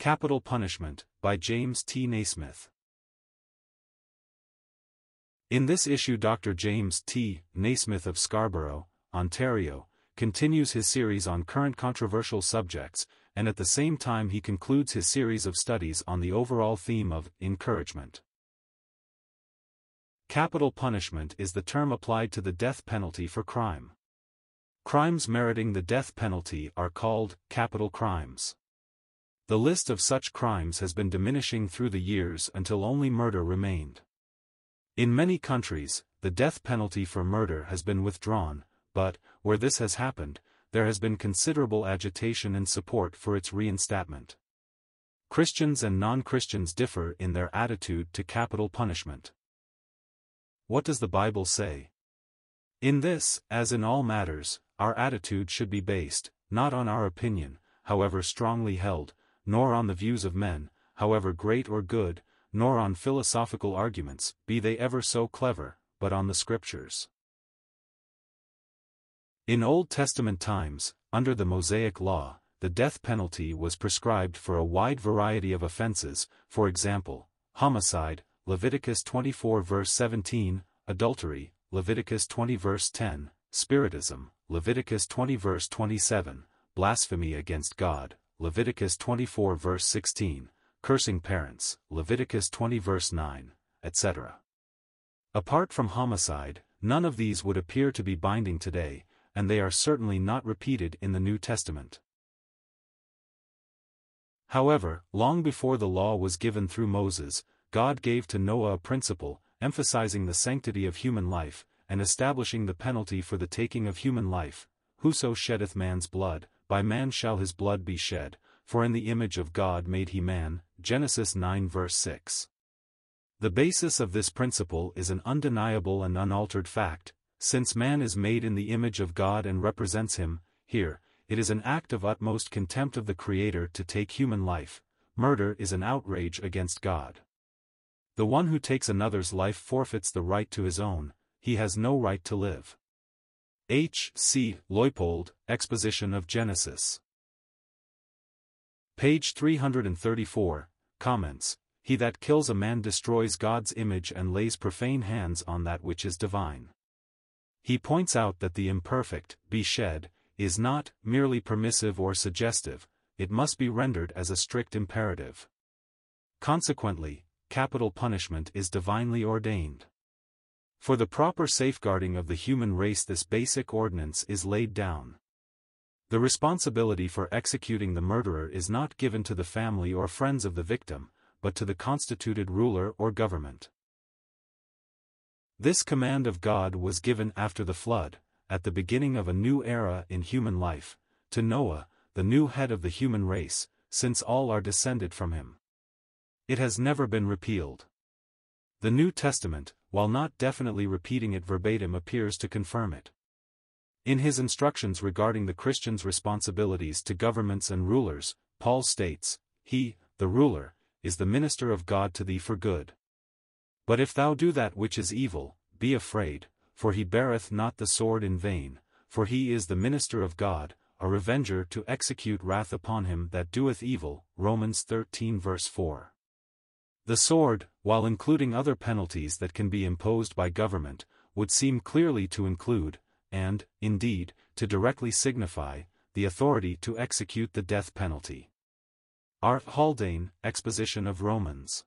Capital Punishment, by James T. Naismith. In this issue Dr. James T. Naismith of Scarborough, Ontario, continues his series on current controversial subjects, and at the same time he concludes his series of studies on the overall theme of encouragement. Capital punishment is the term applied to the death penalty for crime. Crimes meriting the death penalty are called capital crimes. The list of such crimes has been diminishing through the years until only murder remained. In many countries, the death penalty for murder has been withdrawn, but, where this has happened, there has been considerable agitation and support for its reinstatement. Christians and non-Christians differ in their attitude to capital punishment. What does the Bible say? In this, as in all matters, our attitude should be based, not on our opinion, however strongly held, nor on the views of men, however great or good, nor on philosophical arguments, be they ever so clever, but on the Scriptures. In Old Testament times, under the Mosaic Law, the death penalty was prescribed for a wide variety of offenses, for example, homicide, Leviticus 24 verse 17, adultery, Leviticus 20 verse 10, spiritism, Leviticus 20 verse 27, blasphemy against God, Leviticus 24 verse 16, cursing parents, Leviticus 20 verse 9, etc. Apart from homicide, none of these would appear to be binding today, and they are certainly not repeated in the New Testament. However, long before the law was given through Moses, God gave to Noah a principle, emphasizing the sanctity of human life, and establishing the penalty for the taking of human life, Whoso sheddeth man's blood, by man shall his blood be shed, for in the image of God made he man, Genesis 9 verse 6. The basis of this principle is an undeniable and unaltered fact, since man is made in the image of God and represents him, here, it is an act of utmost contempt of the Creator to take human life, murder is an outrage against God. The one who takes another's life forfeits the right to his own, he has no right to live. H. C. Leupold, Exposition of Genesis. Page 334, Comments, He that kills a man destroys God's image and lays profane hands on that which is divine. He points out that the imperfect, be shed, is not merely permissive or suggestive, it must be rendered as a strict imperative. Consequently, capital punishment is divinely ordained. For the proper safeguarding of the human race this basic ordinance is laid down. The responsibility for executing the murderer is not given to the family or friends of the victim, but to the constituted ruler or government. This command of God was given after the flood, at the beginning of a new era in human life, to Noah, the new head of the human race, since all are descended from him. It has never been repealed. The New Testament, while not definitely repeating it verbatim appears to confirm it. In his instructions regarding the Christian's responsibilities to governments and rulers, Paul states, He, the ruler, is the minister of God to thee for good. But if thou do that which is evil, be afraid, for he beareth not the sword in vain, for he is the minister of God, a revenger to execute wrath upon him that doeth evil. Romans 13 verse 4. The sword, while including other penalties that can be imposed by government, would seem clearly to include, and, indeed, to directly signify, the authority to execute the death penalty. R. Haldane, Exposition of Romans.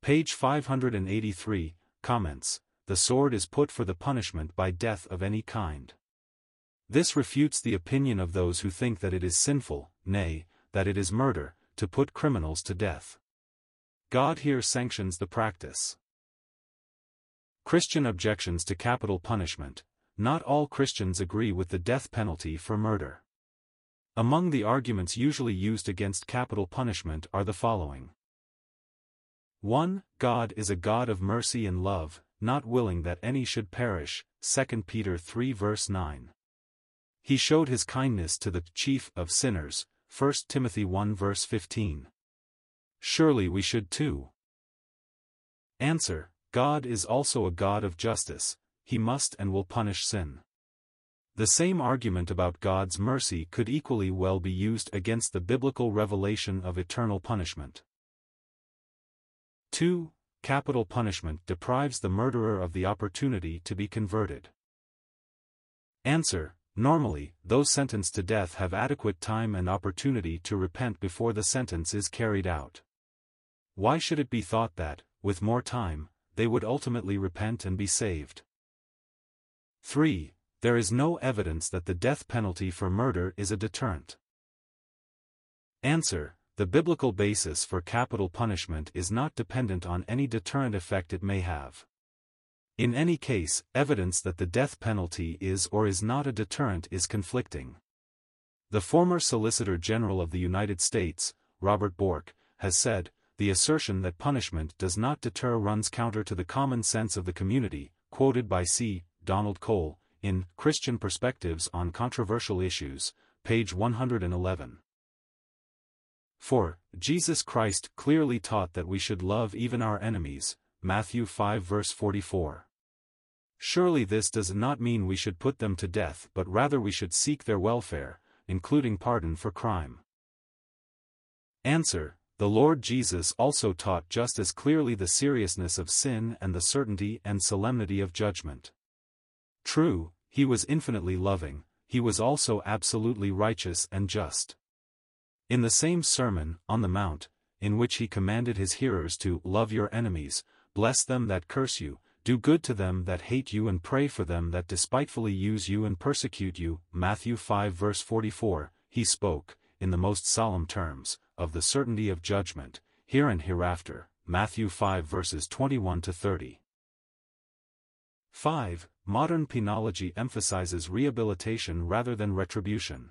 Page 583, comments, The sword is put for the punishment by death of any kind. This refutes the opinion of those who think that it is sinful, nay, that it is murder, to put criminals to death. God here sanctions the practice. Christian objections to capital punishment, not all Christians agree with the death penalty for murder. Among the arguments usually used against capital punishment are the following. 1. God is a God of mercy and love, not willing that any should perish, 2 Peter 3 verse 9. He showed his kindness to the chief of sinners, 1 Timothy 1 verse 15. Surely we should too. Answer, God is also a God of justice, he must and will punish sin. The same argument about God's mercy could equally well be used against the biblical revelation of eternal punishment. 2. Capital punishment deprives the murderer of the opportunity to be converted. Answer. Normally, those sentenced to death have adequate time and opportunity to repent before the sentence is carried out. Why should it be thought that, with more time, they would ultimately repent and be saved? 3. There is no evidence that the death penalty for murder is a deterrent. Answer. The biblical basis for capital punishment is not dependent on any deterrent effect it may have. In any case, evidence that the death penalty is or is not a deterrent is conflicting. The former Solicitor General of the United States, Robert Bork, has said, the assertion that punishment does not deter runs counter to the common sense of the community, quoted by C. Donald Cole, in Christian Perspectives on Controversial Issues, page 111. 4. Jesus Christ clearly taught that we should love even our enemies, Matthew 5 verse 44. Surely this does not mean we should put them to death but rather we should seek their welfare, including pardon for crime. Answer, the Lord Jesus also taught just as clearly the seriousness of sin and the certainty and solemnity of judgment. True, he was infinitely loving, he was also absolutely righteous and just. In the same Sermon, on the Mount, in which he commanded his hearers to love your enemies, bless them that curse you, do good to them that hate you and pray for them that despitefully use you and persecute you. Matthew 5 verse 44, he spoke, in the most solemn terms, of the certainty of judgment, here and hereafter. Matthew 5 verses 21 to 30. 5. Modern penology emphasizes rehabilitation rather than retribution.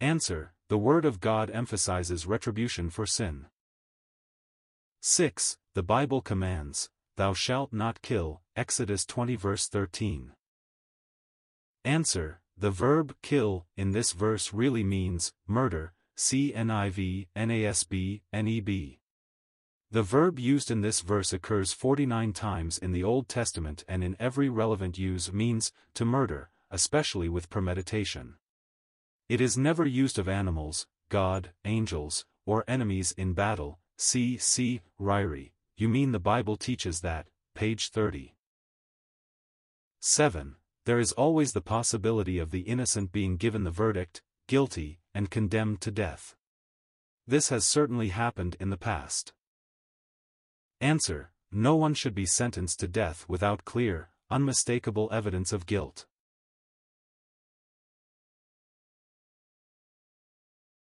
Answer, the Word of God emphasizes retribution for sin. 6. The Bible commands, Thou shalt not kill, Exodus 20 verse 13. Answer, the verb kill in this verse really means murder, CNIV, NASB, NEB. The verb used in this verse occurs 49 times in the Old Testament and in every relevant use means to murder, especially with premeditation. It is never used of animals, God, angels, or enemies in battle, C. C. Ryrie, you mean the Bible teaches that, page 30. 7. There is always the possibility of the innocent being given the verdict, guilty, and condemned to death. This has certainly happened in the past. Answer, no one should be sentenced to death without clear, unmistakable evidence of guilt.